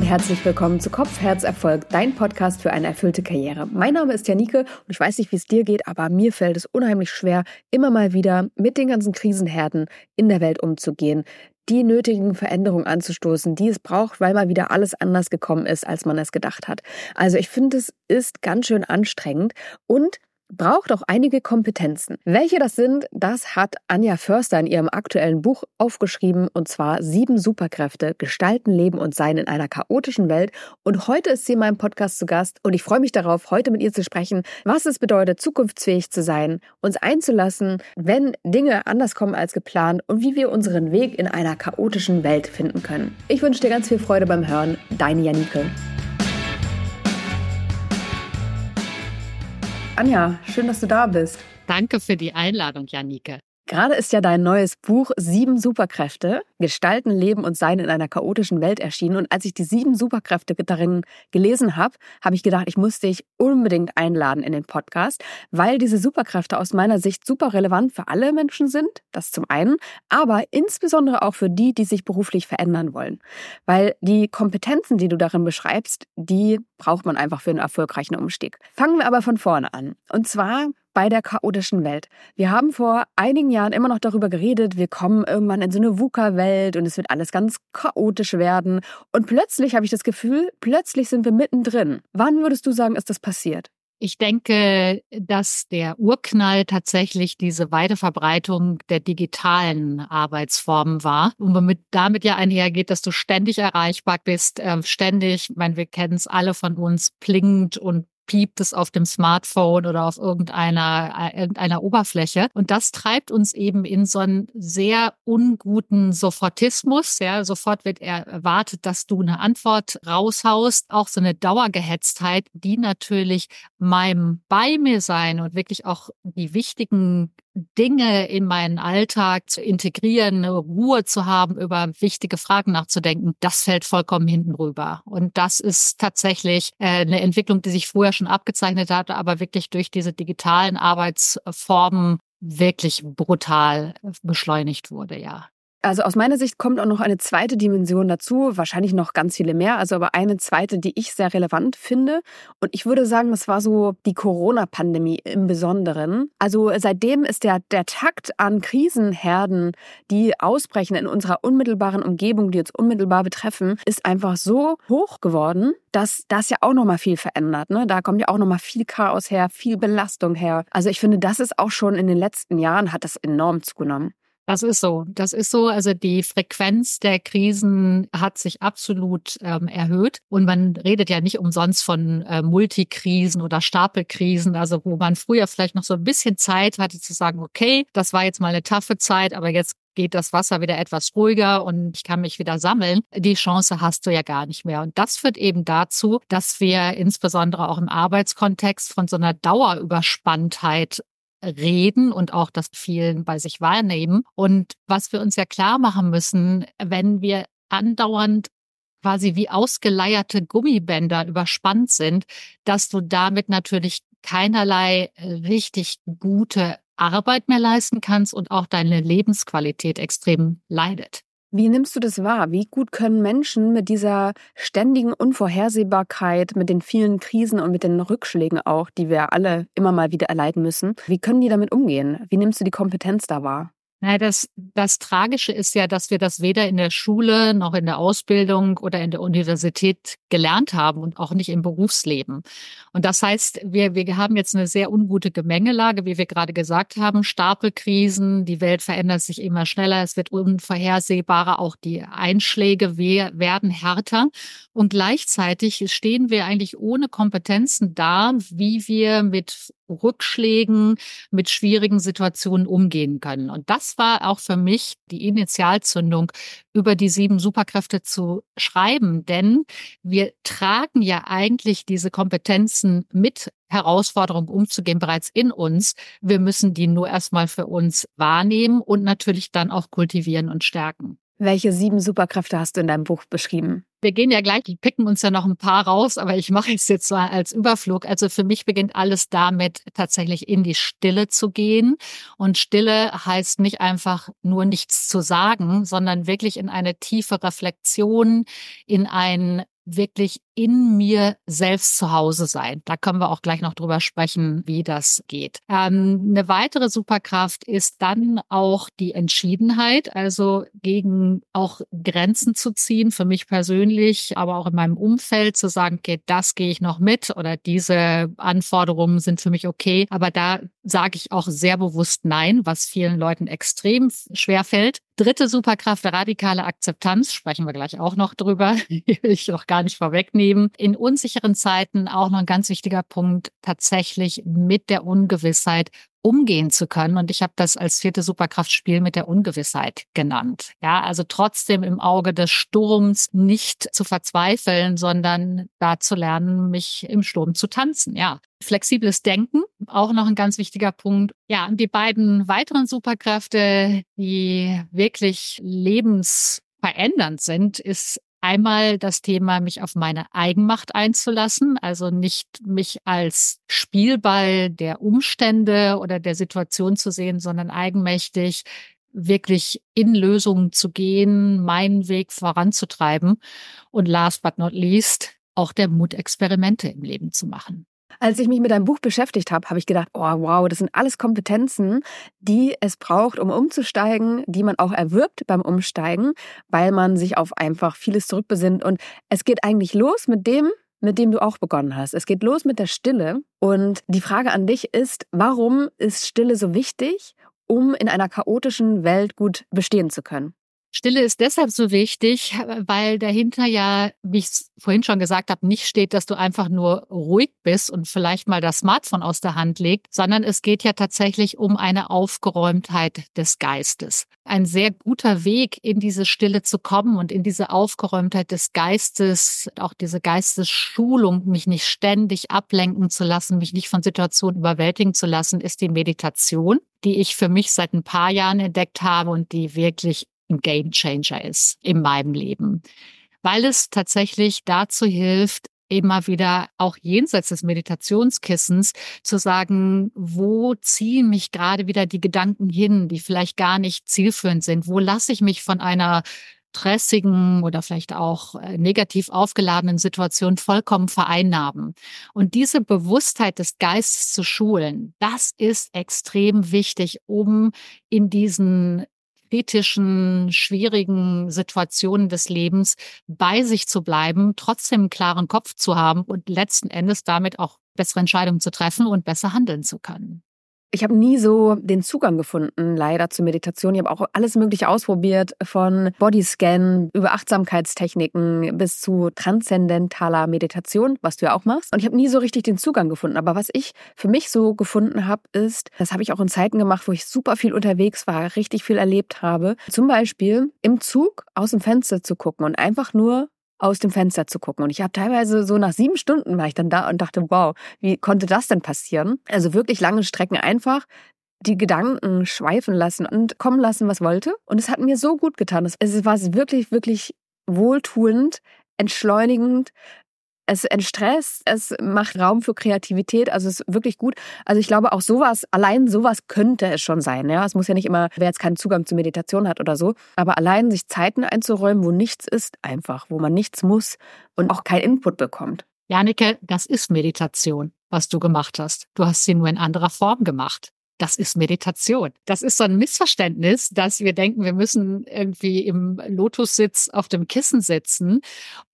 und herzlich willkommen zu Kopf, Herz, Erfolg, dein Podcast für eine erfüllte Karriere. Mein Name ist Janike und ich weiß nicht, wie es dir geht, aber mir fällt es unheimlich schwer, immer mal wieder mit den ganzen Krisenherden in der Welt umzugehen, die nötigen Veränderungen anzustoßen, die es braucht, weil mal wieder alles anders gekommen ist, als man es gedacht hat. Also ich finde, es ist ganz schön anstrengend und braucht auch einige Kompetenzen. Welche das sind, das hat Anja Förster in ihrem aktuellen Buch aufgeschrieben und zwar sieben Superkräfte, gestalten, leben und sein in einer chaotischen Welt. Und heute ist sie in meinem Podcast zu Gast und ich freue mich darauf, heute mit ihr zu sprechen, was es bedeutet, zukunftsfähig zu sein, uns einzulassen, wenn Dinge anders kommen als geplant und wie wir unseren Weg in einer chaotischen Welt finden können. Ich wünsche dir ganz viel Freude beim Hören. Deine Janike. Anja, schön, dass du da bist. Danke für die Einladung, Janike. Gerade ist ja dein neues Buch Sieben Superkräfte, Gestalten, Leben und Sein in einer chaotischen Welt erschienen. Und als ich die sieben Superkräfte darin gelesen habe, habe ich gedacht, ich muss dich unbedingt einladen in den Podcast, weil diese Superkräfte aus meiner Sicht super relevant für alle Menschen sind. Das zum einen, aber insbesondere auch für die, die sich beruflich verändern wollen. Weil die Kompetenzen, die du darin beschreibst, die braucht man einfach für einen erfolgreichen Umstieg. Fangen wir aber von vorne an. Und zwar bei der chaotischen Welt. Wir haben vor einigen Jahren immer noch darüber geredet, wir kommen irgendwann in so eine VUCA-Welt und es wird alles ganz chaotisch werden. Und plötzlich habe ich das Gefühl, plötzlich sind wir mittendrin. Wann würdest du sagen, ist das passiert? Ich denke, dass der Urknall tatsächlich diese Weiterverbreitung der digitalen Arbeitsformen war. Und womit damit ja einhergeht, dass du ständig erreichbar bist, äh, ständig, ich meine, wir kennen es alle von uns, plingt und piept es auf dem Smartphone oder auf irgendeiner, äh, irgendeiner Oberfläche. Und das treibt uns eben in so einen sehr unguten Sofortismus. Ja, sofort wird er erwartet, dass du eine Antwort raushaust. Auch so eine Dauergehetztheit, die natürlich meinem bei mir sein und wirklich auch die wichtigen Dinge in meinen Alltag zu integrieren, Ruhe zu haben, über wichtige Fragen nachzudenken, das fällt vollkommen hinten rüber. Und das ist tatsächlich äh, eine Entwicklung, die sich vorher schon abgezeichnet hatte, aber wirklich durch diese digitalen Arbeitsformen wirklich brutal beschleunigt wurde, ja. Also aus meiner Sicht kommt auch noch eine zweite Dimension dazu, wahrscheinlich noch ganz viele mehr, also aber eine zweite, die ich sehr relevant finde. Und ich würde sagen, das war so die Corona-Pandemie im Besonderen. Also seitdem ist der, der Takt an Krisenherden, die ausbrechen in unserer unmittelbaren Umgebung, die uns unmittelbar betreffen, ist einfach so hoch geworden, dass das ja auch nochmal viel verändert. Ne? Da kommt ja auch nochmal viel Chaos her, viel Belastung her. Also ich finde, das ist auch schon in den letzten Jahren hat das enorm zugenommen. Das ist so. Das ist so. Also die Frequenz der Krisen hat sich absolut ähm, erhöht. Und man redet ja nicht umsonst von äh, Multikrisen oder Stapelkrisen, also wo man früher vielleicht noch so ein bisschen Zeit hatte zu sagen, okay, das war jetzt mal eine taffe Zeit, aber jetzt geht das Wasser wieder etwas ruhiger und ich kann mich wieder sammeln. Die Chance hast du ja gar nicht mehr. Und das führt eben dazu, dass wir insbesondere auch im Arbeitskontext von so einer Dauerüberspanntheit reden und auch das vielen bei sich wahrnehmen. Und was wir uns ja klar machen müssen, wenn wir andauernd quasi wie ausgeleierte Gummibänder überspannt sind, dass du damit natürlich keinerlei äh, richtig gute Arbeit mehr leisten kannst und auch deine Lebensqualität extrem leidet. Wie nimmst du das wahr? Wie gut können Menschen mit dieser ständigen Unvorhersehbarkeit, mit den vielen Krisen und mit den Rückschlägen auch, die wir alle immer mal wieder erleiden müssen, wie können die damit umgehen? Wie nimmst du die Kompetenz da wahr? Naja, das, das Tragische ist ja, dass wir das weder in der Schule noch in der Ausbildung oder in der Universität gelernt haben und auch nicht im Berufsleben. Und das heißt, wir, wir haben jetzt eine sehr ungute Gemengelage, wie wir gerade gesagt haben, Stapelkrisen, die Welt verändert sich immer schneller, es wird unvorhersehbarer, auch die Einschläge werden härter. Und gleichzeitig stehen wir eigentlich ohne Kompetenzen da, wie wir mit Rückschlägen, mit schwierigen Situationen umgehen können. Und das war auch für mich die Initialzündung, über die sieben Superkräfte zu schreiben. Denn wir tragen ja eigentlich diese Kompetenzen mit Herausforderungen umzugehen bereits in uns. Wir müssen die nur erstmal für uns wahrnehmen und natürlich dann auch kultivieren und stärken. Welche sieben Superkräfte hast du in deinem Buch beschrieben? Wir gehen ja gleich, picken uns ja noch ein paar raus, aber ich mache es jetzt mal als Überflug. Also für mich beginnt alles damit, tatsächlich in die Stille zu gehen. Und Stille heißt nicht einfach nur nichts zu sagen, sondern wirklich in eine tiefe Reflexion, in ein wirklich in mir selbst zu Hause sein. Da können wir auch gleich noch drüber sprechen, wie das geht. Ähm, eine weitere Superkraft ist dann auch die Entschiedenheit, also gegen auch Grenzen zu ziehen, für mich persönlich, aber auch in meinem Umfeld zu sagen, okay, das gehe ich noch mit oder diese Anforderungen sind für mich okay. Aber da sage ich auch sehr bewusst Nein, was vielen Leuten extrem schwer fällt. Dritte Superkraft, radikale Akzeptanz, sprechen wir gleich auch noch drüber, will ich noch gar nicht vorwegnehmen. In unsicheren Zeiten auch noch ein ganz wichtiger Punkt, tatsächlich mit der Ungewissheit umgehen zu können. Und ich habe das als vierte Superkraft Spiel mit der Ungewissheit genannt. Ja, also trotzdem im Auge des Sturms nicht zu verzweifeln, sondern da zu lernen, mich im Sturm zu tanzen. Ja, flexibles Denken, auch noch ein ganz wichtiger Punkt. Ja, und die beiden weiteren Superkräfte, die wirklich lebensverändernd sind, ist Einmal das Thema, mich auf meine Eigenmacht einzulassen, also nicht mich als Spielball der Umstände oder der Situation zu sehen, sondern eigenmächtig wirklich in Lösungen zu gehen, meinen Weg voranzutreiben und last but not least auch der Mut, Experimente im Leben zu machen. Als ich mich mit deinem Buch beschäftigt habe, habe ich gedacht, oh wow, das sind alles Kompetenzen, die es braucht, um umzusteigen, die man auch erwirbt beim Umsteigen, weil man sich auf einfach vieles zurückbesinnt. Und es geht eigentlich los mit dem, mit dem du auch begonnen hast. Es geht los mit der Stille. Und die Frage an dich ist, warum ist Stille so wichtig, um in einer chaotischen Welt gut bestehen zu können? Stille ist deshalb so wichtig, weil dahinter ja, wie ich vorhin schon gesagt habe, nicht steht, dass du einfach nur ruhig bist und vielleicht mal das Smartphone aus der Hand legt, sondern es geht ja tatsächlich um eine Aufgeräumtheit des Geistes. Ein sehr guter Weg, in diese Stille zu kommen und in diese Aufgeräumtheit des Geistes, auch diese Geistesschulung, mich nicht ständig ablenken zu lassen, mich nicht von Situationen überwältigen zu lassen, ist die Meditation die ich für mich seit ein paar Jahren entdeckt habe und die wirklich ein Game Changer ist in meinem Leben, weil es tatsächlich dazu hilft, immer wieder auch jenseits des Meditationskissens zu sagen, wo ziehen mich gerade wieder die Gedanken hin, die vielleicht gar nicht zielführend sind? Wo lasse ich mich von einer stressigen oder vielleicht auch äh, negativ aufgeladenen Situation vollkommen vereinnahmen. Und diese Bewusstheit des Geistes zu schulen, das ist extrem wichtig, um in diesen kritischen, schwierigen Situationen des Lebens bei sich zu bleiben, trotzdem einen klaren Kopf zu haben und letzten Endes damit auch bessere Entscheidungen zu treffen und besser handeln zu können. Ich habe nie so den Zugang gefunden, leider zur Meditation. Ich habe auch alles Mögliche ausprobiert, von Bodyscan über Achtsamkeitstechniken bis zu transzendentaler Meditation, was du ja auch machst. Und ich habe nie so richtig den Zugang gefunden. Aber was ich für mich so gefunden habe, ist, das habe ich auch in Zeiten gemacht, wo ich super viel unterwegs war, richtig viel erlebt habe. Zum Beispiel im Zug aus dem Fenster zu gucken und einfach nur aus dem Fenster zu gucken. Und ich habe teilweise so nach sieben Stunden war ich dann da und dachte, wow, wie konnte das denn passieren? Also wirklich lange Strecken einfach die Gedanken schweifen lassen und kommen lassen, was wollte. Und es hat mir so gut getan. Es war wirklich, wirklich wohltuend, entschleunigend, es entstresst, es macht Raum für Kreativität, also es ist wirklich gut. Also ich glaube auch sowas, allein sowas könnte es schon sein. Ja, es muss ja nicht immer, wer jetzt keinen Zugang zu Meditation hat oder so, aber allein sich Zeiten einzuräumen, wo nichts ist, einfach, wo man nichts muss und auch kein Input bekommt. Janike, das ist Meditation, was du gemacht hast. Du hast sie nur in anderer Form gemacht das ist Meditation. Das ist so ein Missverständnis, dass wir denken, wir müssen irgendwie im Lotussitz auf dem Kissen sitzen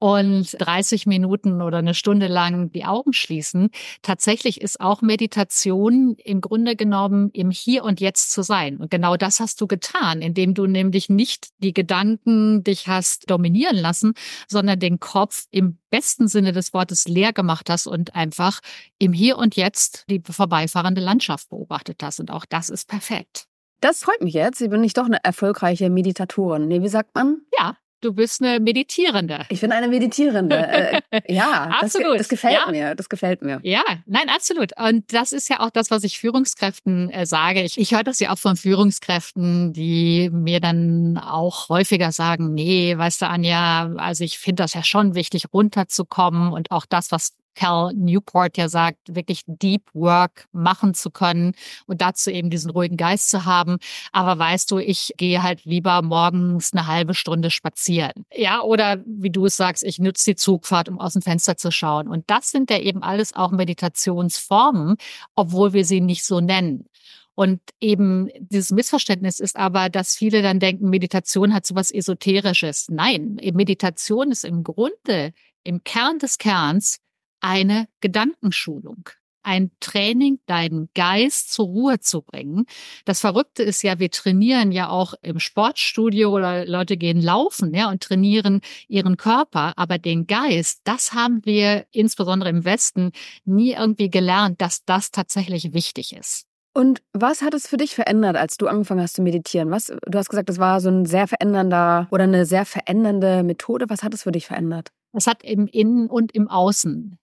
und 30 Minuten oder eine Stunde lang die Augen schließen. Tatsächlich ist auch Meditation im Grunde genommen im Hier und Jetzt zu sein. Und genau das hast du getan, indem du nämlich nicht die Gedanken dich hast dominieren lassen, sondern den Kopf im besten Sinne des Wortes leer gemacht hast und einfach im Hier und Jetzt die vorbeifahrende Landschaft beobachtet hast. Und auch das ist perfekt. Das freut mich jetzt. Sie bin ich doch eine erfolgreiche Meditatorin. Nee, wie sagt man? Ja, Du bist eine Meditierende. Ich bin eine Meditierende. Äh, ja, absolut. Das, das gefällt ja. mir. Das gefällt mir. Ja, nein, absolut. Und das ist ja auch das, was ich Führungskräften äh, sage. Ich, ich höre das ja auch von Führungskräften, die mir dann auch häufiger sagen, nee, weißt du, Anja, also ich finde das ja schon wichtig, runterzukommen und auch das, was Cal Newport ja sagt, wirklich Deep Work machen zu können und dazu eben diesen ruhigen Geist zu haben. Aber weißt du, ich gehe halt lieber morgens eine halbe Stunde spazieren. Ja, oder wie du es sagst, ich nutze die Zugfahrt, um aus dem Fenster zu schauen. Und das sind ja eben alles auch Meditationsformen, obwohl wir sie nicht so nennen. Und eben dieses Missverständnis ist aber, dass viele dann denken, Meditation hat so was Esoterisches. Nein, Meditation ist im Grunde, im Kern des Kerns eine Gedankenschulung ein Training, deinen Geist zur Ruhe zu bringen. Das Verrückte ist ja, wir trainieren ja auch im Sportstudio oder Leute gehen laufen, ja, und trainieren ihren Körper. Aber den Geist, das haben wir insbesondere im Westen nie irgendwie gelernt, dass das tatsächlich wichtig ist. Und was hat es für dich verändert, als du angefangen hast zu meditieren? Was, du hast gesagt, das war so ein sehr verändernder oder eine sehr verändernde Methode. Was hat es für dich verändert? Es hat im Innen und im Außen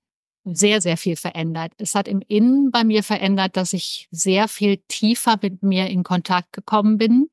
sehr, sehr viel verändert. Es hat im Innen bei mir verändert, dass ich sehr viel tiefer mit mir in Kontakt gekommen bin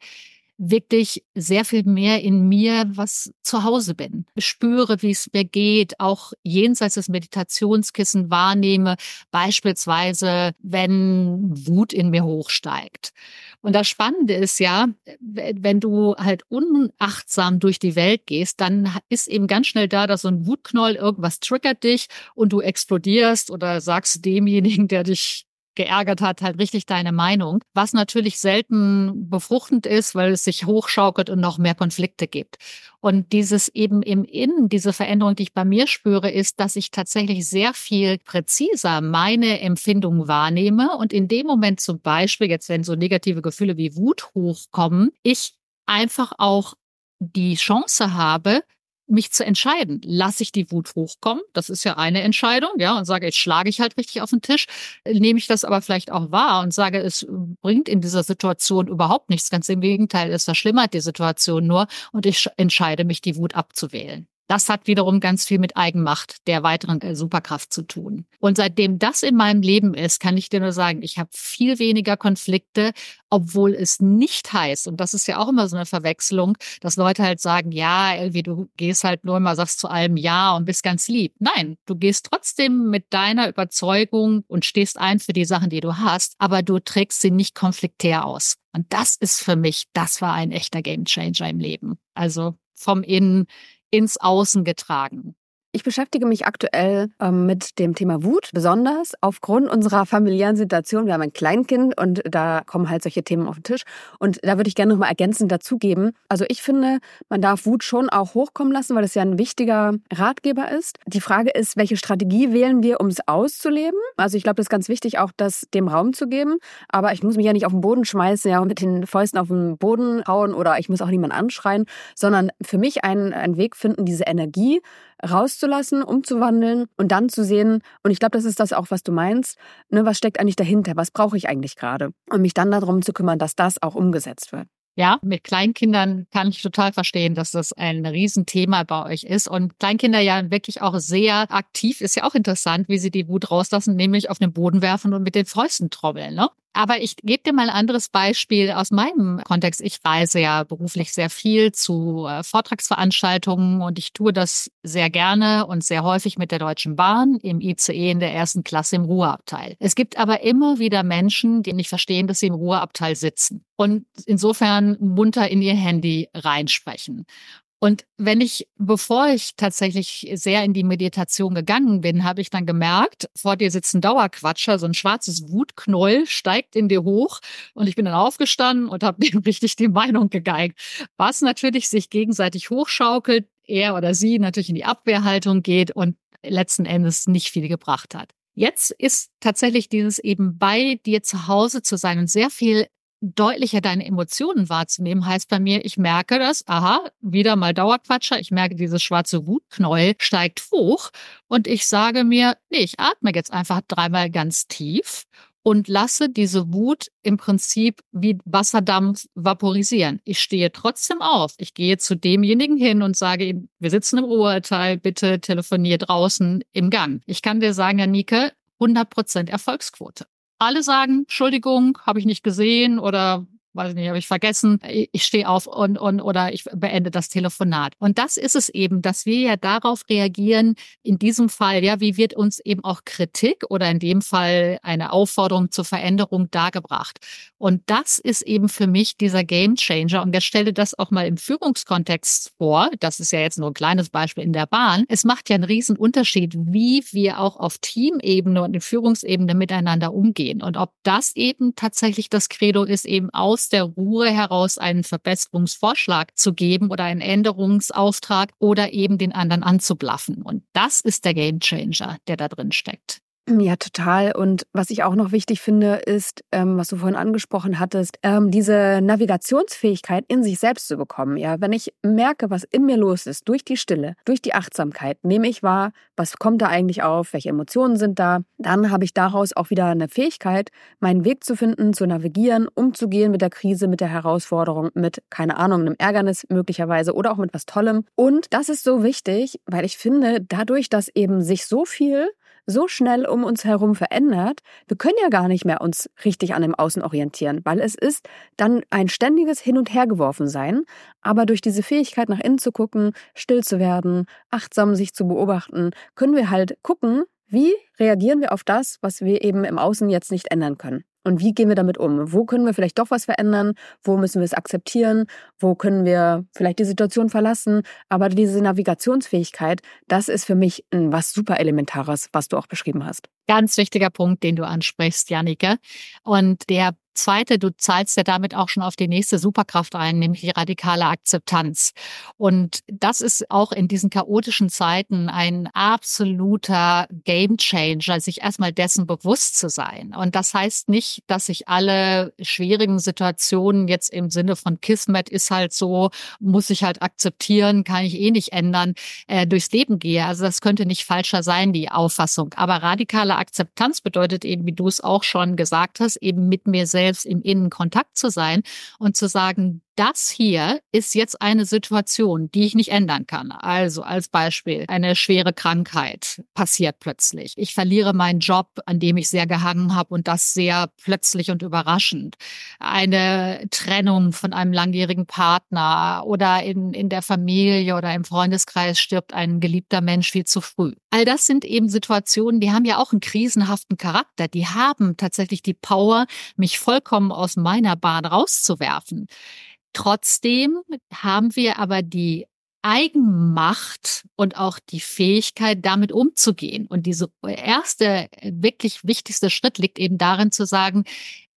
wirklich sehr viel mehr in mir, was zu Hause bin. Spüre, wie es mir geht, auch jenseits des Meditationskissen wahrnehme, beispielsweise, wenn Wut in mir hochsteigt. Und das Spannende ist ja, wenn du halt unachtsam durch die Welt gehst, dann ist eben ganz schnell da, dass so ein Wutknoll irgendwas triggert dich und du explodierst oder sagst demjenigen, der dich geärgert hat, halt richtig deine Meinung, was natürlich selten befruchtend ist, weil es sich hochschaukelt und noch mehr Konflikte gibt. Und dieses eben im Innen, diese Veränderung, die ich bei mir spüre, ist, dass ich tatsächlich sehr viel präziser meine Empfindungen wahrnehme und in dem Moment zum Beispiel, jetzt wenn so negative Gefühle wie Wut hochkommen, ich einfach auch die Chance habe, mich zu entscheiden. Lasse ich die Wut hochkommen? Das ist ja eine Entscheidung, ja, und sage, jetzt schlage ich halt richtig auf den Tisch. Nehme ich das aber vielleicht auch wahr und sage, es bringt in dieser Situation überhaupt nichts. Ganz im Gegenteil, es verschlimmert die Situation nur und ich entscheide mich, die Wut abzuwählen. Das hat wiederum ganz viel mit Eigenmacht der weiteren äh, Superkraft zu tun. Und seitdem das in meinem Leben ist, kann ich dir nur sagen, ich habe viel weniger Konflikte, obwohl es nicht heißt, und das ist ja auch immer so eine Verwechslung, dass Leute halt sagen, ja, irgendwie du gehst halt nur immer, sagst zu allem Ja und bist ganz lieb. Nein, du gehst trotzdem mit deiner Überzeugung und stehst ein für die Sachen, die du hast, aber du trägst sie nicht konfliktär aus. Und das ist für mich, das war ein echter Gamechanger im Leben. Also vom Innen ins Außen getragen. Ich beschäftige mich aktuell ähm, mit dem Thema Wut, besonders aufgrund unserer familiären Situation. Wir haben ein Kleinkind und da kommen halt solche Themen auf den Tisch. Und da würde ich gerne nochmal ergänzend dazugeben. Also ich finde, man darf Wut schon auch hochkommen lassen, weil es ja ein wichtiger Ratgeber ist. Die Frage ist, welche Strategie wählen wir, um es auszuleben? Also ich glaube, das ist ganz wichtig, auch das dem Raum zu geben. Aber ich muss mich ja nicht auf den Boden schmeißen, ja, und mit den Fäusten auf den Boden hauen oder ich muss auch niemanden anschreien, sondern für mich einen, einen Weg finden, diese Energie rauszulassen, umzuwandeln und dann zu sehen, und ich glaube, das ist das auch, was du meinst, ne, was steckt eigentlich dahinter, was brauche ich eigentlich gerade? Und mich dann darum zu kümmern, dass das auch umgesetzt wird. Ja, mit Kleinkindern kann ich total verstehen, dass das ein Riesenthema bei euch ist. Und Kleinkinder ja wirklich auch sehr aktiv, ist ja auch interessant, wie sie die Wut rauslassen, nämlich auf den Boden werfen und mit den Fäusten trommeln. Ne? Aber ich gebe dir mal ein anderes Beispiel aus meinem Kontext. Ich reise ja beruflich sehr viel zu äh, Vortragsveranstaltungen und ich tue das sehr gerne und sehr häufig mit der Deutschen Bahn im ICE in der ersten Klasse im Ruheabteil. Es gibt aber immer wieder Menschen, die nicht verstehen, dass sie im Ruheabteil sitzen und insofern munter in ihr Handy reinsprechen. Und wenn ich, bevor ich tatsächlich sehr in die Meditation gegangen bin, habe ich dann gemerkt, vor dir sitzt ein Dauerquatscher, so ein schwarzes Wutknäuel steigt in dir hoch und ich bin dann aufgestanden und habe dem richtig die Meinung gegeigt. Was natürlich sich gegenseitig hochschaukelt, er oder sie natürlich in die Abwehrhaltung geht und letzten Endes nicht viel gebracht hat. Jetzt ist tatsächlich dieses eben bei dir zu Hause zu sein und sehr viel deutlicher deine Emotionen wahrzunehmen, heißt bei mir, ich merke das, aha, wieder mal Dauerquatscher, ich merke, dieses schwarze Wutknäuel steigt hoch und ich sage mir, nee, ich atme jetzt einfach dreimal ganz tief und lasse diese Wut im Prinzip wie Wasserdampf vaporisieren. Ich stehe trotzdem auf. Ich gehe zu demjenigen hin und sage ihm, wir sitzen im Ruheteil, bitte telefonier draußen im Gang. Ich kann dir sagen, Janike, 100 Prozent Erfolgsquote alle sagen, Entschuldigung, habe ich nicht gesehen oder weiß nicht, habe ich vergessen, ich stehe auf und, und oder ich beende das Telefonat. Und das ist es eben, dass wir ja darauf reagieren, in diesem Fall, ja, wie wird uns eben auch Kritik oder in dem Fall eine Aufforderung zur Veränderung dargebracht. Und das ist eben für mich dieser Game Changer. Und ich stelle das auch mal im Führungskontext vor. Das ist ja jetzt nur ein kleines Beispiel in der Bahn. Es macht ja einen riesen Unterschied, wie wir auch auf Teamebene und in Führungsebene miteinander umgehen. Und ob das eben tatsächlich das Credo ist, eben aus der Ruhe heraus einen Verbesserungsvorschlag zu geben oder einen Änderungsauftrag oder eben den anderen anzublaffen. Und das ist der Gamechanger, der da drin steckt. Ja, total. Und was ich auch noch wichtig finde, ist, ähm, was du vorhin angesprochen hattest, ähm, diese Navigationsfähigkeit in sich selbst zu bekommen. Ja, wenn ich merke, was in mir los ist, durch die Stille, durch die Achtsamkeit, nehme ich wahr, was kommt da eigentlich auf, welche Emotionen sind da, dann habe ich daraus auch wieder eine Fähigkeit, meinen Weg zu finden, zu navigieren, umzugehen mit der Krise, mit der Herausforderung, mit, keine Ahnung, einem Ärgernis möglicherweise oder auch mit was Tollem. Und das ist so wichtig, weil ich finde, dadurch, dass eben sich so viel so schnell um uns herum verändert, wir können ja gar nicht mehr uns richtig an dem Außen orientieren, weil es ist dann ein ständiges Hin- und Hergeworfen sein. Aber durch diese Fähigkeit nach innen zu gucken, still zu werden, achtsam sich zu beobachten, können wir halt gucken, wie reagieren wir auf das, was wir eben im Außen jetzt nicht ändern können. Und wie gehen wir damit um? Wo können wir vielleicht doch was verändern? Wo müssen wir es akzeptieren? Wo können wir vielleicht die Situation verlassen? Aber diese Navigationsfähigkeit, das ist für mich was super Elementares, was du auch beschrieben hast. Ganz wichtiger Punkt, den du ansprichst, Jannike. Und der Zweite, du zahlst ja damit auch schon auf die nächste Superkraft ein, nämlich die radikale Akzeptanz. Und das ist auch in diesen chaotischen Zeiten ein absoluter Gamechanger, sich erstmal dessen bewusst zu sein. Und das heißt nicht, dass ich alle schwierigen Situationen jetzt im Sinne von Kismet ist halt so, muss ich halt akzeptieren, kann ich eh nicht ändern, äh, durchs Leben gehe. Also das könnte nicht falscher sein, die Auffassung. Aber radikale Akzeptanz bedeutet eben, wie du es auch schon gesagt hast, eben mit mir selbst selbst im Innen Kontakt zu sein und zu sagen, das hier ist jetzt eine Situation, die ich nicht ändern kann. Also als Beispiel, eine schwere Krankheit passiert plötzlich. Ich verliere meinen Job, an dem ich sehr gehangen habe und das sehr plötzlich und überraschend. Eine Trennung von einem langjährigen Partner oder in, in der Familie oder im Freundeskreis stirbt ein geliebter Mensch viel zu früh. All das sind eben Situationen, die haben ja auch einen krisenhaften Charakter. Die haben tatsächlich die Power, mich vollkommen aus meiner Bahn rauszuwerfen. Trotzdem haben wir aber die Eigenmacht und auch die Fähigkeit, damit umzugehen. Und diese erste, wirklich wichtigste Schritt liegt eben darin zu sagen,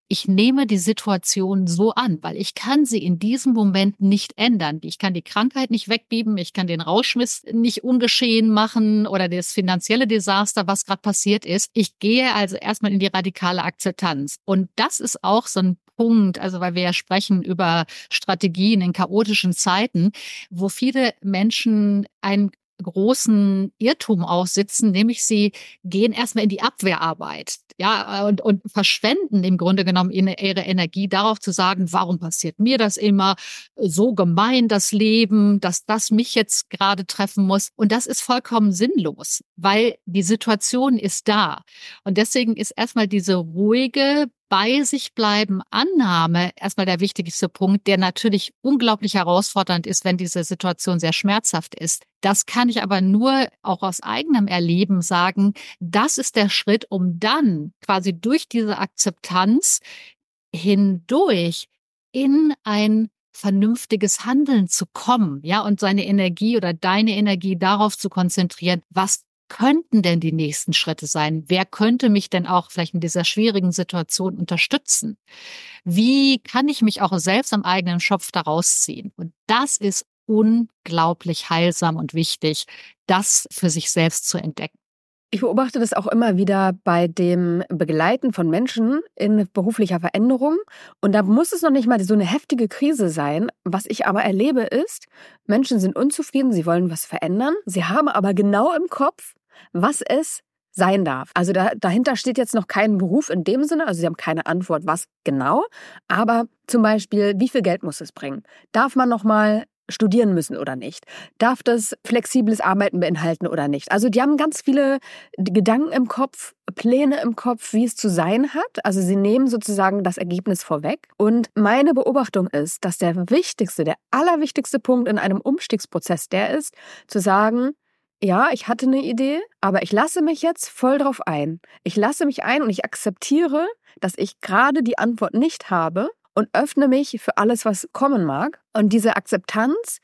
ich nehme die Situation so an, weil ich kann sie in diesem Moment nicht ändern. Ich kann die Krankheit nicht wegbieben, ich kann den Rauschmiss nicht ungeschehen machen oder das finanzielle Desaster, was gerade passiert ist. Ich gehe also erstmal in die radikale Akzeptanz. Und das ist auch so ein Punkt, also weil wir ja sprechen über Strategien in chaotischen Zeiten, wo viele Menschen einen großen Irrtum aussitzen, nämlich sie gehen erstmal in die Abwehrarbeit, ja, und, und verschwenden im Grunde genommen ihre Energie darauf zu sagen, warum passiert mir das immer so gemein, das Leben, dass das mich jetzt gerade treffen muss. Und das ist vollkommen sinnlos, weil die Situation ist da. Und deswegen ist erstmal diese ruhige, bei sich bleiben Annahme erstmal der wichtigste Punkt, der natürlich unglaublich herausfordernd ist, wenn diese Situation sehr schmerzhaft ist. Das kann ich aber nur auch aus eigenem Erleben sagen. Das ist der Schritt, um dann quasi durch diese Akzeptanz hindurch in ein vernünftiges Handeln zu kommen, ja, und seine Energie oder deine Energie darauf zu konzentrieren, was könnten denn die nächsten Schritte sein? Wer könnte mich denn auch vielleicht in dieser schwierigen Situation unterstützen? Wie kann ich mich auch selbst am eigenen Schopf daraus ziehen? Und das ist unglaublich heilsam und wichtig, das für sich selbst zu entdecken. Ich beobachte das auch immer wieder bei dem Begleiten von Menschen in beruflicher Veränderung. Und da muss es noch nicht mal so eine heftige Krise sein. Was ich aber erlebe ist, Menschen sind unzufrieden, sie wollen was verändern. Sie haben aber genau im Kopf, was es sein darf. Also da, dahinter steht jetzt noch kein Beruf in dem Sinne, also sie haben keine Antwort, was genau, aber zum Beispiel, wie viel Geld muss es bringen? Darf man noch mal studieren müssen oder nicht? Darf das flexibles Arbeiten beinhalten oder nicht? Also die haben ganz viele Gedanken im Kopf, Pläne im Kopf, wie es zu sein hat. Also sie nehmen sozusagen das Ergebnis vorweg. Und meine Beobachtung ist, dass der wichtigste, der allerwichtigste Punkt in einem Umstiegsprozess der ist, zu sagen, ja, ich hatte eine Idee, aber ich lasse mich jetzt voll drauf ein. Ich lasse mich ein und ich akzeptiere, dass ich gerade die Antwort nicht habe und öffne mich für alles, was kommen mag. Und diese Akzeptanz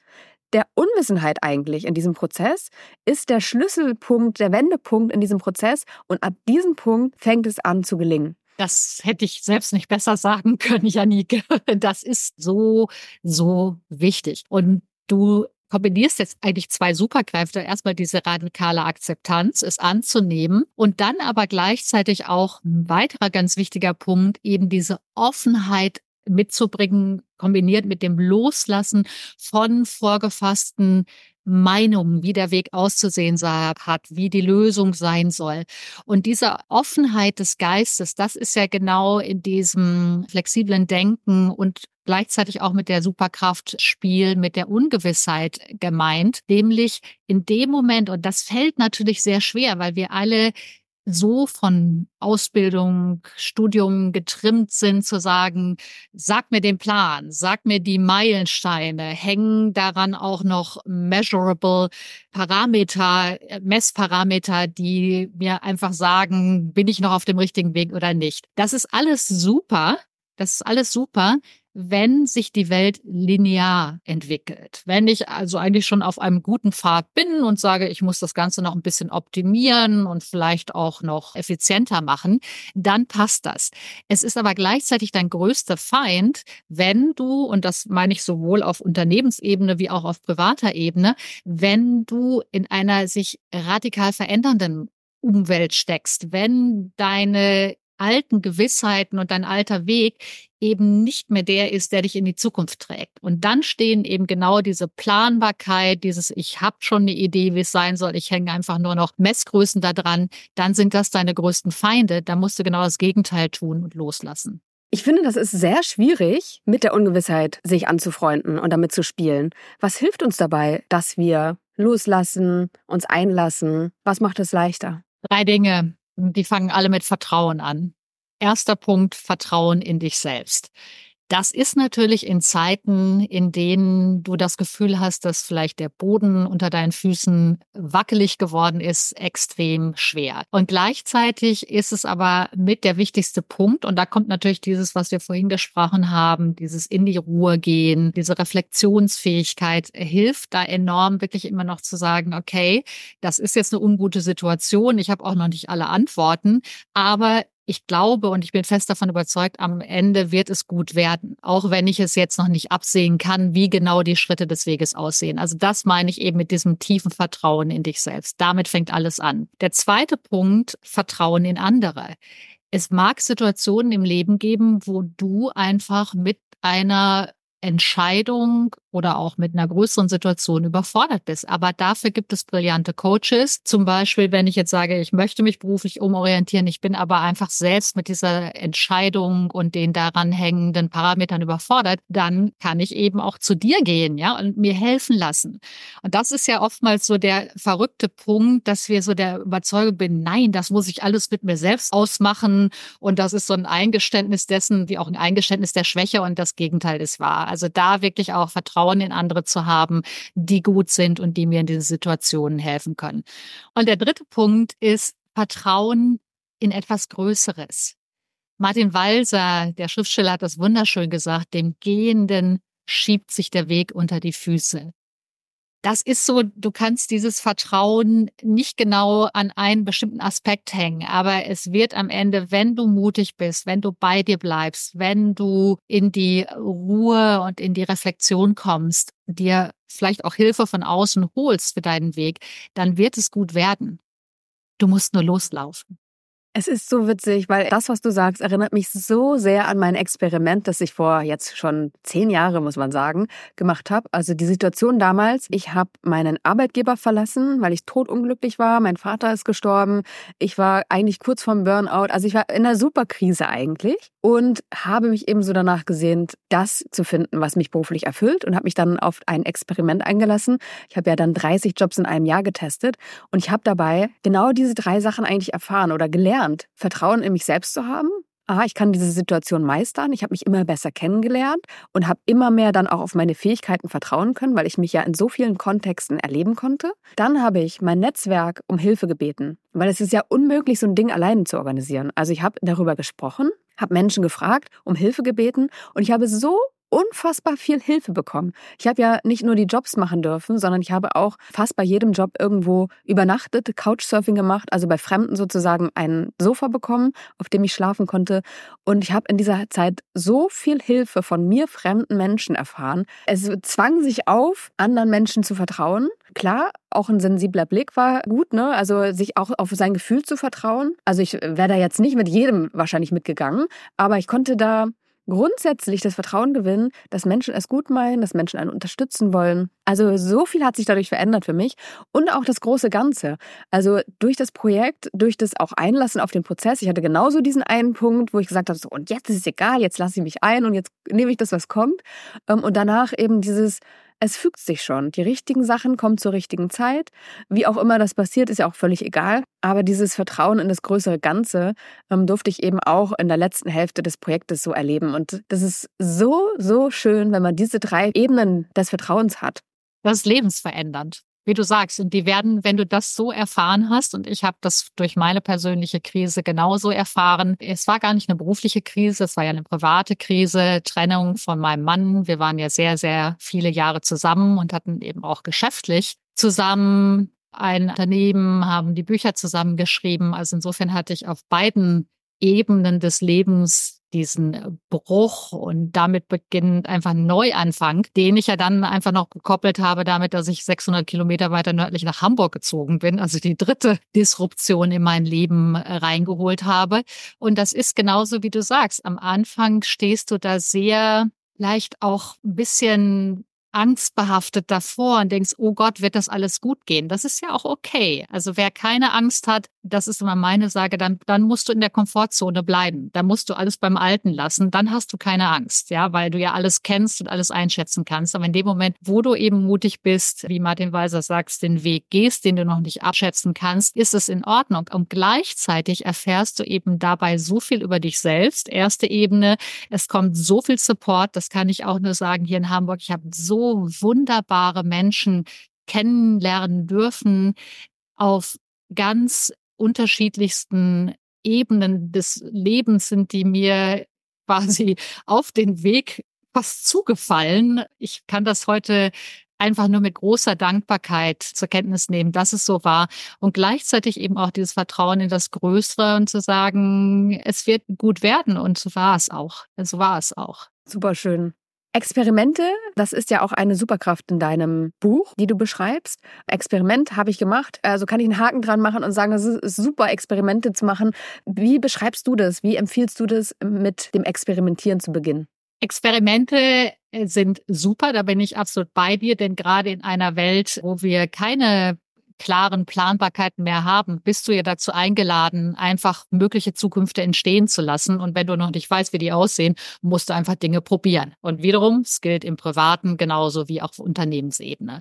der Unwissenheit eigentlich in diesem Prozess ist der Schlüsselpunkt, der Wendepunkt in diesem Prozess. Und ab diesem Punkt fängt es an zu gelingen. Das hätte ich selbst nicht besser sagen können, Janike. Das ist so, so wichtig. Und du kombinierst jetzt eigentlich zwei Superkräfte. Erstmal diese radikale Akzeptanz, es anzunehmen und dann aber gleichzeitig auch ein weiterer ganz wichtiger Punkt, eben diese Offenheit mitzubringen, kombiniert mit dem Loslassen von vorgefassten Meinungen, wie der Weg auszusehen hat, wie die Lösung sein soll. Und diese Offenheit des Geistes, das ist ja genau in diesem flexiblen Denken und gleichzeitig auch mit der Superkraft Spiel, mit der Ungewissheit gemeint, nämlich in dem Moment, und das fällt natürlich sehr schwer, weil wir alle so von Ausbildung, Studium getrimmt sind, zu sagen, sag mir den Plan, sag mir die Meilensteine, hängen daran auch noch measurable Parameter, Messparameter, die mir einfach sagen, bin ich noch auf dem richtigen Weg oder nicht. Das ist alles super. Das ist alles super wenn sich die Welt linear entwickelt. Wenn ich also eigentlich schon auf einem guten Pfad bin und sage, ich muss das Ganze noch ein bisschen optimieren und vielleicht auch noch effizienter machen, dann passt das. Es ist aber gleichzeitig dein größter Feind, wenn du, und das meine ich sowohl auf Unternehmensebene wie auch auf privater Ebene, wenn du in einer sich radikal verändernden Umwelt steckst, wenn deine alten Gewissheiten und dein alter Weg eben nicht mehr der ist, der dich in die Zukunft trägt. Und dann stehen eben genau diese Planbarkeit, dieses ich habe schon eine Idee, wie es sein soll, ich hänge einfach nur noch Messgrößen da dran, dann sind das deine größten Feinde. Da musst du genau das Gegenteil tun und loslassen. Ich finde, das ist sehr schwierig, mit der Ungewissheit sich anzufreunden und damit zu spielen. Was hilft uns dabei, dass wir loslassen, uns einlassen? Was macht es leichter? Drei Dinge die fangen alle mit Vertrauen an. Erster Punkt, Vertrauen in dich selbst. Das ist natürlich in Zeiten, in denen du das Gefühl hast, dass vielleicht der Boden unter deinen Füßen wackelig geworden ist, extrem schwer. Und gleichzeitig ist es aber mit der wichtigste Punkt, und da kommt natürlich dieses, was wir vorhin gesprochen haben, dieses in die Ruhe gehen, diese Reflexionsfähigkeit hilft da enorm, wirklich immer noch zu sagen, okay, das ist jetzt eine ungute Situation, ich habe auch noch nicht alle Antworten, aber ich glaube und ich bin fest davon überzeugt, am Ende wird es gut werden, auch wenn ich es jetzt noch nicht absehen kann, wie genau die Schritte des Weges aussehen. Also das meine ich eben mit diesem tiefen Vertrauen in dich selbst. Damit fängt alles an. Der zweite Punkt, Vertrauen in andere. Es mag Situationen im Leben geben, wo du einfach mit einer Entscheidung oder auch mit einer größeren Situation überfordert bist. Aber dafür gibt es brillante Coaches. Zum Beispiel, wenn ich jetzt sage, ich möchte mich beruflich umorientieren, ich bin aber einfach selbst mit dieser Entscheidung und den daran hängenden Parametern überfordert, dann kann ich eben auch zu dir gehen, ja, und mir helfen lassen. Und das ist ja oftmals so der verrückte Punkt, dass wir so der Überzeugung bin, nein, das muss ich alles mit mir selbst ausmachen. Und das ist so ein Eingeständnis dessen, wie auch ein Eingeständnis der Schwäche und das Gegenteil ist wahr. Also da wirklich auch Vertrauen in andere zu haben, die gut sind und die mir in diesen Situationen helfen können. Und der dritte Punkt ist Vertrauen in etwas Größeres. Martin Walser, der Schriftsteller, hat das wunderschön gesagt, dem Gehenden schiebt sich der Weg unter die Füße das ist so, du kannst dieses Vertrauen nicht genau an einen bestimmten Aspekt hängen, aber es wird am Ende, wenn du mutig bist, wenn du bei dir bleibst, wenn du in die Ruhe und in die Reflexion kommst, dir vielleicht auch Hilfe von außen holst für deinen Weg, dann wird es gut werden. Du musst nur loslaufen. Es ist so witzig, weil das, was du sagst, erinnert mich so sehr an mein Experiment, das ich vor jetzt schon zehn Jahre, muss man sagen, gemacht habe. Also die Situation damals, ich habe meinen Arbeitgeber verlassen, weil ich totunglücklich war. Mein Vater ist gestorben. Ich war eigentlich kurz vorm Burnout. Also ich war in einer Superkrise eigentlich. Und habe mich ebenso danach gesehnt, das zu finden, was mich beruflich erfüllt und habe mich dann auf ein Experiment eingelassen. Ich habe ja dann 30 Jobs in einem Jahr getestet und ich habe dabei genau diese drei Sachen eigentlich erfahren oder gelernt. Vertrauen in mich selbst zu haben, aha, ich kann diese Situation meistern, ich habe mich immer besser kennengelernt und habe immer mehr dann auch auf meine Fähigkeiten vertrauen können, weil ich mich ja in so vielen Kontexten erleben konnte. Dann habe ich mein Netzwerk um Hilfe gebeten, weil es ist ja unmöglich, so ein Ding alleine zu organisieren. Also ich habe darüber gesprochen, habe Menschen gefragt, um Hilfe gebeten und ich habe so unfassbar viel Hilfe bekommen. Ich habe ja nicht nur die Jobs machen dürfen, sondern ich habe auch fast bei jedem Job irgendwo übernachtet, Couchsurfing gemacht, also bei Fremden sozusagen ein Sofa bekommen, auf dem ich schlafen konnte. Und ich habe in dieser Zeit so viel Hilfe von mir fremden Menschen erfahren. Es zwang sich auf, anderen Menschen zu vertrauen. Klar, auch ein sensibler Blick war gut, ne? Also sich auch auf sein Gefühl zu vertrauen. Also ich wäre da jetzt nicht mit jedem wahrscheinlich mitgegangen, aber ich konnte da grundsätzlich das Vertrauen gewinnen, dass Menschen es gut meinen, dass Menschen einen unterstützen wollen. Also so viel hat sich dadurch verändert für mich und auch das große Ganze. Also durch das Projekt, durch das auch Einlassen auf den Prozess. Ich hatte genauso diesen einen Punkt, wo ich gesagt habe, so und jetzt ist es egal, jetzt lasse ich mich ein und jetzt nehme ich das, was kommt. Ähm, und danach eben dieses es fügt sich schon. Die richtigen Sachen kommen zur richtigen Zeit. Wie auch immer das passiert, ist ja auch völlig egal. Aber dieses Vertrauen in das größere Ganze ähm, durfte ich eben auch in der letzten Hälfte des Projektes so erleben. Und das ist so, so schön, wenn man diese drei Ebenen des Vertrauens hat. Das ist lebensverändernd wie du sagst, und die werden, wenn du das so erfahren hast, und ich habe das durch meine persönliche Krise genauso erfahren, es war gar nicht eine berufliche Krise, es war ja eine private Krise, Trennung von meinem Mann. Wir waren ja sehr, sehr viele Jahre zusammen und hatten eben auch geschäftlich zusammen ein Unternehmen, haben die Bücher zusammengeschrieben. Also insofern hatte ich auf beiden Ebenen des Lebens diesen äh, Bruch und damit beginnt einfach ein Neuanfang, den ich ja dann einfach noch gekoppelt habe damit, dass ich 600 Kilometer weiter nördlich nach Hamburg gezogen bin, also die dritte Disruption in mein Leben äh, reingeholt habe. Und das ist genauso, wie du sagst. Am Anfang stehst du da sehr leicht auch ein bisschen angstbehaftet davor und denkst, oh Gott, wird das alles gut gehen? Das ist ja auch okay. Also wer keine Angst hat, das ist immer meine Sage, dann, dann musst du in der Komfortzone bleiben. Dann musst du alles beim Alten lassen. Dann hast du keine Angst, ja, weil du ja alles kennst und alles einschätzen kannst. Aber in dem Moment, wo du eben mutig bist, wie Martin Weiser sagst, den Weg gehst, den du noch nicht abschätzen kannst, ist es in Ordnung. Und gleichzeitig erfährst du eben dabei so viel über dich selbst. Erste Ebene, es kommt so viel Support. Das kann ich auch nur sagen hier in Hamburg. Ich habe so wunderbare Menschen kennenlernen dürfen auf ganz unterschiedlichsten Ebenen des Lebens sind die mir quasi auf den Weg fast zugefallen. Ich kann das heute einfach nur mit großer Dankbarkeit zur Kenntnis nehmen, dass es so war und gleichzeitig eben auch dieses Vertrauen in das Größere und zu sagen, es wird gut werden und so war es auch. So war es auch. Super schön. Experimente, das ist ja auch eine Superkraft in deinem Buch, die du beschreibst. Experiment habe ich gemacht, also kann ich einen Haken dran machen und sagen, es ist super, Experimente zu machen. Wie beschreibst du das? Wie empfiehlst du das, mit dem Experimentieren zu beginnen? Experimente äh, sind super, da bin ich absolut bei dir, denn gerade in einer Welt, wo wir keine klaren Planbarkeiten mehr haben, bist du ja dazu eingeladen, einfach mögliche Zukünfte entstehen zu lassen. Und wenn du noch nicht weißt, wie die aussehen, musst du einfach Dinge probieren. Und wiederum, es gilt im Privaten genauso wie auf Unternehmensebene.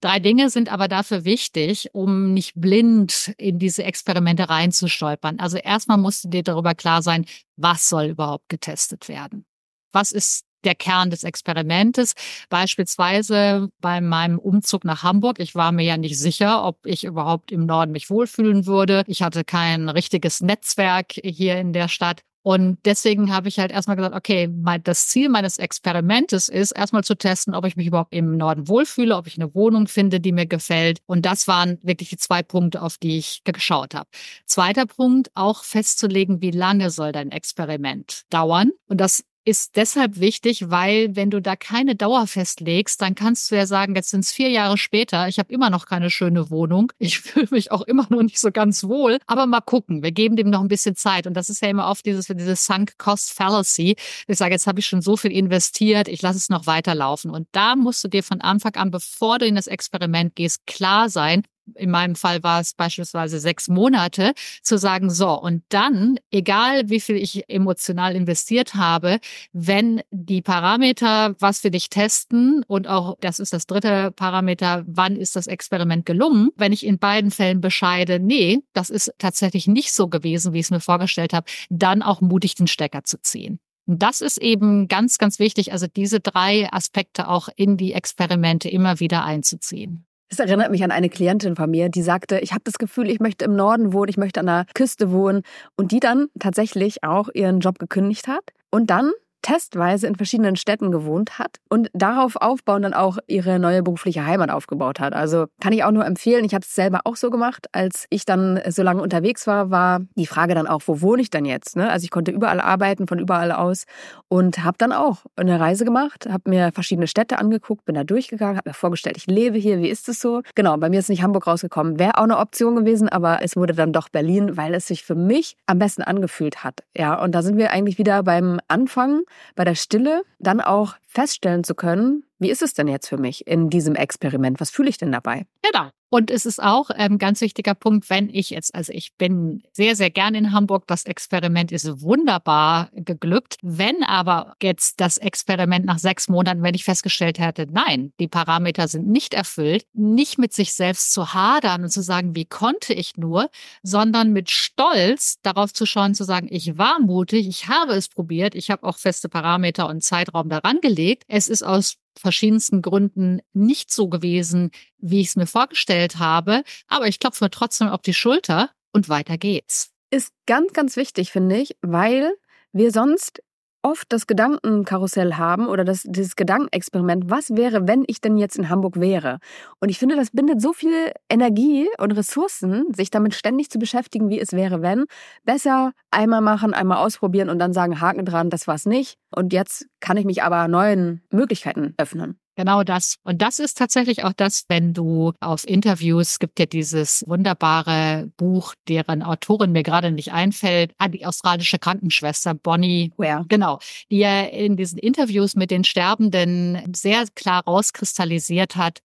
Drei Dinge sind aber dafür wichtig, um nicht blind in diese Experimente reinzustolpern. Also erstmal musst du dir darüber klar sein, was soll überhaupt getestet werden. Was ist der Kern des Experimentes. Beispielsweise bei meinem Umzug nach Hamburg. Ich war mir ja nicht sicher, ob ich überhaupt im Norden mich wohlfühlen würde. Ich hatte kein richtiges Netzwerk hier in der Stadt. Und deswegen habe ich halt erstmal gesagt, okay, das Ziel meines Experimentes ist, erstmal zu testen, ob ich mich überhaupt im Norden wohlfühle, ob ich eine Wohnung finde, die mir gefällt. Und das waren wirklich die zwei Punkte, auf die ich geschaut habe. Zweiter Punkt, auch festzulegen, wie lange soll dein Experiment dauern. Und das ist deshalb wichtig, weil wenn du da keine Dauer festlegst, dann kannst du ja sagen, jetzt sind es vier Jahre später, ich habe immer noch keine schöne Wohnung, ich fühle mich auch immer noch nicht so ganz wohl, aber mal gucken, wir geben dem noch ein bisschen Zeit. Und das ist ja immer oft dieses, dieses Sunk Cost Fallacy. Ich sage, jetzt habe ich schon so viel investiert, ich lasse es noch weiterlaufen. Und da musst du dir von Anfang an, bevor du in das Experiment gehst, klar sein, in meinem Fall war es beispielsweise sechs Monate, zu sagen, so, und dann, egal wie viel ich emotional investiert habe, wenn die Parameter, was wir dich testen und auch, das ist das dritte Parameter, wann ist das Experiment gelungen, wenn ich in beiden Fällen bescheide, nee, das ist tatsächlich nicht so gewesen, wie ich es mir vorgestellt habe, dann auch mutig den Stecker zu ziehen. Und das ist eben ganz, ganz wichtig, also diese drei Aspekte auch in die Experimente immer wieder einzuziehen. Das erinnert mich an eine Klientin von mir, die sagte, ich habe das Gefühl, ich möchte im Norden wohnen, ich möchte an der Küste wohnen. Und die dann tatsächlich auch ihren Job gekündigt hat. Und dann testweise in verschiedenen Städten gewohnt hat und darauf aufbauen dann auch ihre neue berufliche Heimat aufgebaut hat. Also kann ich auch nur empfehlen. Ich habe es selber auch so gemacht. Als ich dann so lange unterwegs war, war die Frage dann auch, wo wohne ich dann jetzt? Ne? Also ich konnte überall arbeiten, von überall aus und habe dann auch eine Reise gemacht, habe mir verschiedene Städte angeguckt, bin da durchgegangen, habe mir vorgestellt, ich lebe hier, wie ist es so? Genau, bei mir ist nicht Hamburg rausgekommen. Wäre auch eine Option gewesen, aber es wurde dann doch Berlin, weil es sich für mich am besten angefühlt hat. Ja, und da sind wir eigentlich wieder beim Anfang bei der Stille dann auch feststellen zu können, wie ist es denn jetzt für mich in diesem Experiment? Was fühle ich denn dabei? Genau. Und es ist auch ein ähm, ganz wichtiger Punkt, wenn ich jetzt, also ich bin sehr, sehr gern in Hamburg. Das Experiment ist wunderbar geglückt. Wenn aber jetzt das Experiment nach sechs Monaten, wenn ich festgestellt hätte, nein, die Parameter sind nicht erfüllt, nicht mit sich selbst zu hadern und zu sagen, wie konnte ich nur, sondern mit Stolz darauf zu schauen, zu sagen, ich war mutig, ich habe es probiert, ich habe auch feste Parameter und Zeitraum daran gelegt. Es ist aus verschiedensten Gründen nicht so gewesen, wie ich es mir vorgestellt habe. Aber ich klopfe mir trotzdem auf die Schulter und weiter geht's. Ist ganz, ganz wichtig, finde ich, weil wir sonst oft das Gedankenkarussell haben oder das, dieses Gedankenexperiment, was wäre, wenn ich denn jetzt in Hamburg wäre? Und ich finde, das bindet so viel Energie und Ressourcen, sich damit ständig zu beschäftigen, wie es wäre, wenn. Besser einmal machen, einmal ausprobieren und dann sagen, Haken dran, das war's nicht. Und jetzt kann ich mich aber neuen Möglichkeiten öffnen. Genau das. Und das ist tatsächlich auch das, wenn du auf Interviews, gibt ja dieses wunderbare Buch, deren Autorin mir gerade nicht einfällt, ah, die australische Krankenschwester Bonnie. Where? Genau. Die ja in diesen Interviews mit den Sterbenden sehr klar rauskristallisiert hat,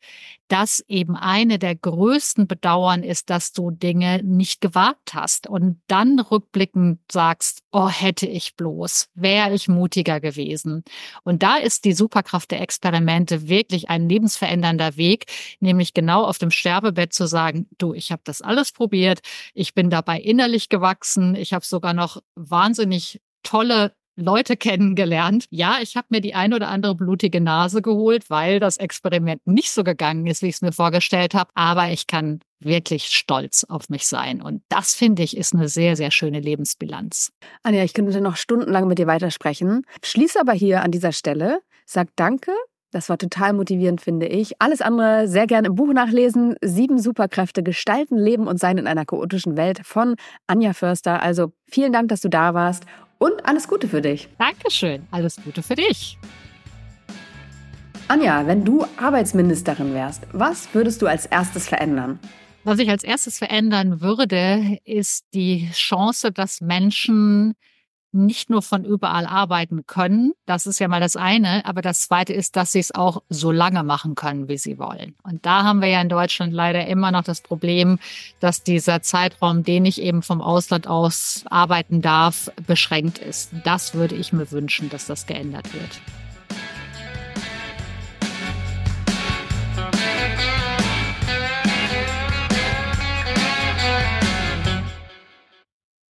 dass eben eine der größten Bedauern ist, dass du Dinge nicht gewagt hast und dann rückblickend sagst, oh, hätte ich bloß, wäre ich mutiger gewesen. Und da ist die Superkraft der Experimente wirklich ein lebensverändernder Weg, nämlich genau auf dem Sterbebett zu sagen, du, ich habe das alles probiert, ich bin dabei innerlich gewachsen, ich habe sogar noch wahnsinnig tolle Leute kennengelernt. Ja, ich habe mir die ein oder andere blutige Nase geholt, weil das Experiment nicht so gegangen ist, wie ich es mir vorgestellt habe. Aber ich kann wirklich stolz auf mich sein. Und das finde ich ist eine sehr, sehr schöne Lebensbilanz. Anja, ich könnte noch stundenlang mit dir weitersprechen. Schließe aber hier an dieser Stelle. Sag Danke das war total motivierend, finde ich. Alles andere sehr gerne im Buch nachlesen. Sieben Superkräfte gestalten, leben und sein in einer chaotischen Welt von Anja Förster. Also vielen Dank, dass du da warst und alles Gute für dich. Dankeschön. Alles Gute für dich. Anja, wenn du Arbeitsministerin wärst, was würdest du als erstes verändern? Was ich als erstes verändern würde, ist die Chance, dass Menschen nicht nur von überall arbeiten können. Das ist ja mal das eine. Aber das zweite ist, dass sie es auch so lange machen können, wie sie wollen. Und da haben wir ja in Deutschland leider immer noch das Problem, dass dieser Zeitraum, den ich eben vom Ausland aus arbeiten darf, beschränkt ist. Das würde ich mir wünschen, dass das geändert wird.